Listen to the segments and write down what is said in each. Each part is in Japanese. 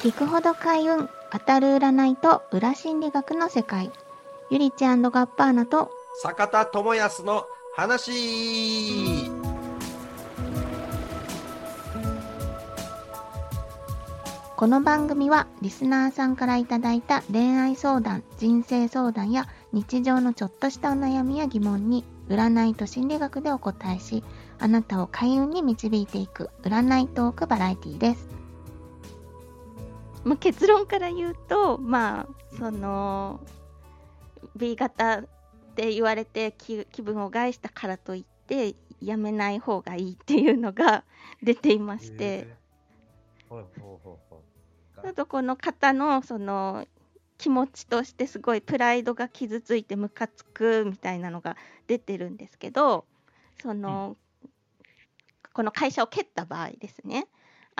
聞くほど開運当たる占いと裏心理学の世界。ゆりちガッパーナと坂田智康の話。この番組はリスナーさんからいただいた恋愛相談人生相談や日常のちょっとしたお悩みや疑問に占いと心理学でお答えしあなたを開運に導いていく占いトークバラエティーですまあ、結論から言うと、まあ、その B 型って言われて気分を害したからといってやめない方がいいっていうのが 出ていまして、あとこの方のその気持ちとしてすごいプライドが傷ついてムカつくみたいなのが出てるんですけどその、うん、この会社を蹴った場合ですね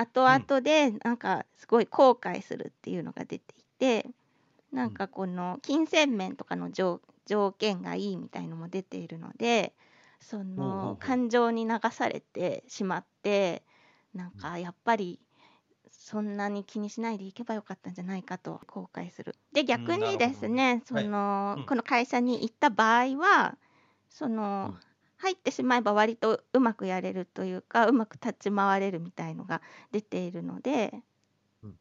後々でなんかすごい後悔するっていうのが出ていて、なんかこの金銭面とかの条件がいいみたいのも出ているのでその感情に流されてしまってなんかやっぱりそんなに気にしないでいけばよかったんじゃないかと後悔する。で逆にですね、その、この会社に行った場合はその、入ってしまえば割とうまくやれるというかうまく立ち回れるみたいのが出ているので、うん、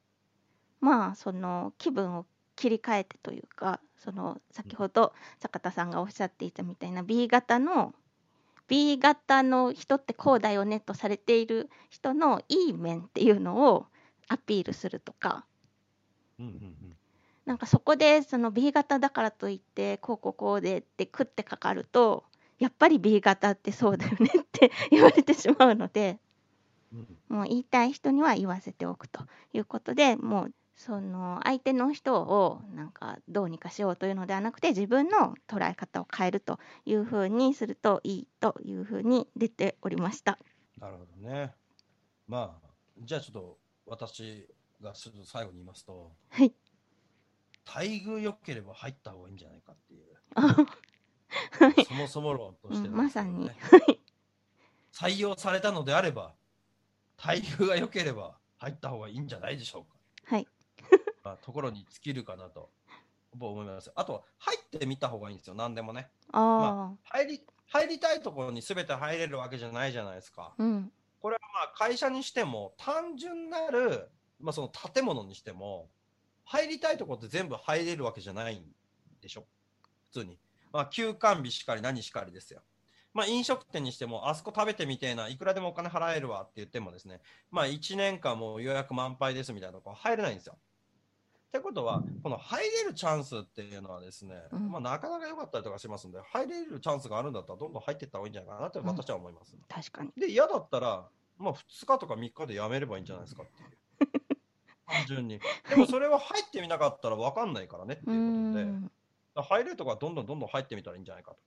まあその気分を切り替えてというかその先ほど坂田さんがおっしゃっていたみたいな B 型の B 型の人ってこうだよねとされている人のいい面っていうのをアピールするとか、うんうんうん、なんかそこでその B 型だからといってこうこうこうでって食ってかかるとやっぱり B 型ってそうだよねって言われてしまうので、うん、もう言いたい人には言わせておくということでもうその相手の人をなんかどうにかしようというのではなくて自分の捉え方を変えるというふうにするといいというふうに出ておりました。なるほどね。まあじゃあちょっと私が最後に言いますと、はい、待遇良ければ入った方がいいんじゃないかっていう。そもそも論として、ねうん、まさに採用されたのであれば待遇が良ければ入った方がいいんじゃないでしょうか。はい。まあ、ところに尽きるかなと思います。あと入ってみた方がいいんですよ。何でもね。あまあ、入り入りたいところに全て入れるわけじゃないじゃないですか。うん、これはまあ会社にしても単純なる、まあ、その建物にしても入りたいところって全部入れるわけじゃないんでしょ？普通に。まあ、休館日しかり何しかりですよ。まあ、飲食店にしても、あそこ食べてみてえな、いくらでもお金払えるわって言ってもですね、まあ、1年間も予約満杯ですみたいなとこ入れないんですよ。ってことは、この入れるチャンスっていうのはですね、うん、まあ、なかなか良かったりとかしますんで、入れるチャンスがあるんだったら、どんどん入っていった方がいいんじゃないかなって私は思います。うん、確かに。で、嫌だったら、まあ、2日とか3日でやめればいいんじゃないですかっていう。単純に。でも、それは入ってみなかったら分かんないからねっていうことで。入れるとこはどんどんどんどん入ってみたらいいんじゃないかと。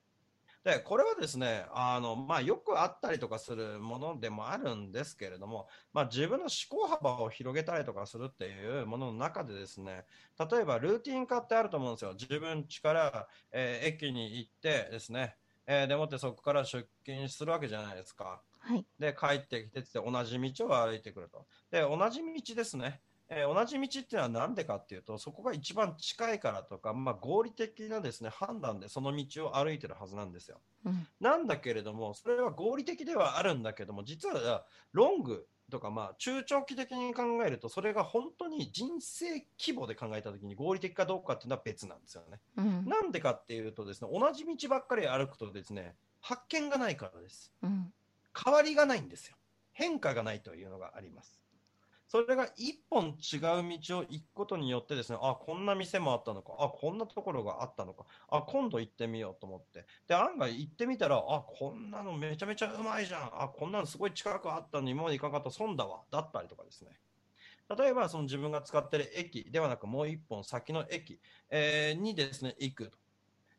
で、これはですね、あの、まあ、よくあったりとかするものでもあるんですけれども、まあ、自分の思考幅を広げたりとかするっていうものの中でですね、例えばルーティン化ってあると思うんですよ。自分家から、えー、駅に行ってですね、えー、でもってそこから出勤するわけじゃないですか。はい、で、帰ってきてって同じ道を歩いてくると。で、同じ道ですね。えー、同じ道っていうのは何でかっていうと、そこが一番近いからとか、まあ、合理的なですね判断でその道を歩いてるはずなんですよ。うん、なんだけれども、それは合理的ではあるんだけども、実はロングとか、まあ、中長期的に考えると、それが本当に人生規模で考えたときに合理的かどうかっていうのは別なんですよね。うん、なんでかっていうとですね、同じ道ばっかり歩くとですね、発見がないからです。うん、変わりがないんですよ。変化がないというのがあります。それが一本違う道を行くことによってですね、あ、こんな店もあったのか、あ、こんなところがあったのか、あ、今度行ってみようと思って。で、案外行ってみたら、あ、こんなのめちゃめちゃうまいじゃん。あ、こんなのすごい近くあったのに今まで行かなかった損だわ。だったりとかですね。例えば、その自分が使ってる駅ではなく、もう一本先の駅、えー、にですね、行くと。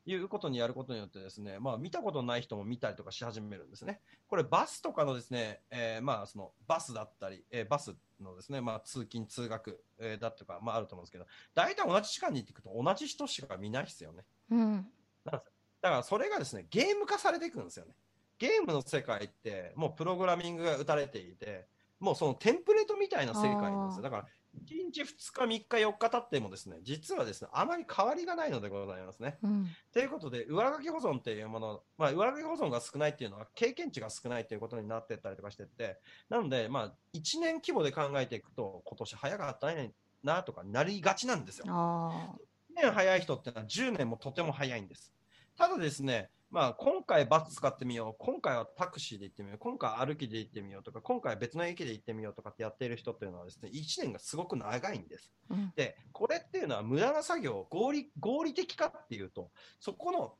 いうことにやることによってですね、まあ、見たことない人も見たりとかし始めるんですね。これバスとかのですね、えー、まあそのバスだったり、えー、バスのですね、まあ、通勤通学、えー、だとか、まあ、あると思うんですけど、大体同じ時間に行っていくと同じ人しか見ないですよね。うん、だからそれがですね、ゲーム化されていくんですよね。ゲームの世界ってもうプログラミングが打たれていて、もうそのテンプレートみたいな世界なんですよ。だから、1日、2日、3日、4日経ってもですね、実はですね、あまり変わりがないのでございますね。うんということで、上書き保存っていうもの、まあ、上書き保存が少ないっていうのは、経験値が少ないということになってったりとかしてて、なので、まあ、1年規模で考えていくと、今年早かったねなとかなりがちなんですよ。あ1年早い人ってのは10年もとても早いんです。ただですね、まあ、今回バス使ってみよう、今回はタクシーで行ってみよう、今回は歩きで行ってみようとか、今回は別の駅で行ってみようとかってやっている人っていうのはですね、1年がすごく長いんです。ーうんで、これっていうのは無駄な作業、合理合理的かっていうと、そこの、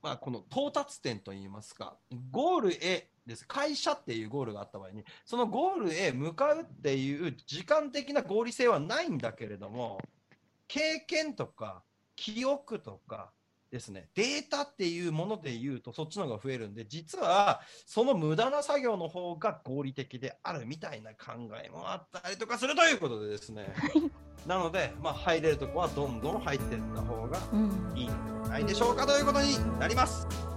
まあ、この到達点といいますか、ゴールへです。会社っていうゴールがあった場合に、そのゴールへ向かうっていう時間的な合理性はないんだけれども、経験とか記憶とかですね、データっていうもので言うとそっちの方が増えるんで、実はその無駄な作業の方が合理的であるみたいな考えもあったりとかするということでですね、なので、まあ、入れるとこはどんどん入っていった方がうん。いいんではないでしょうかということになります。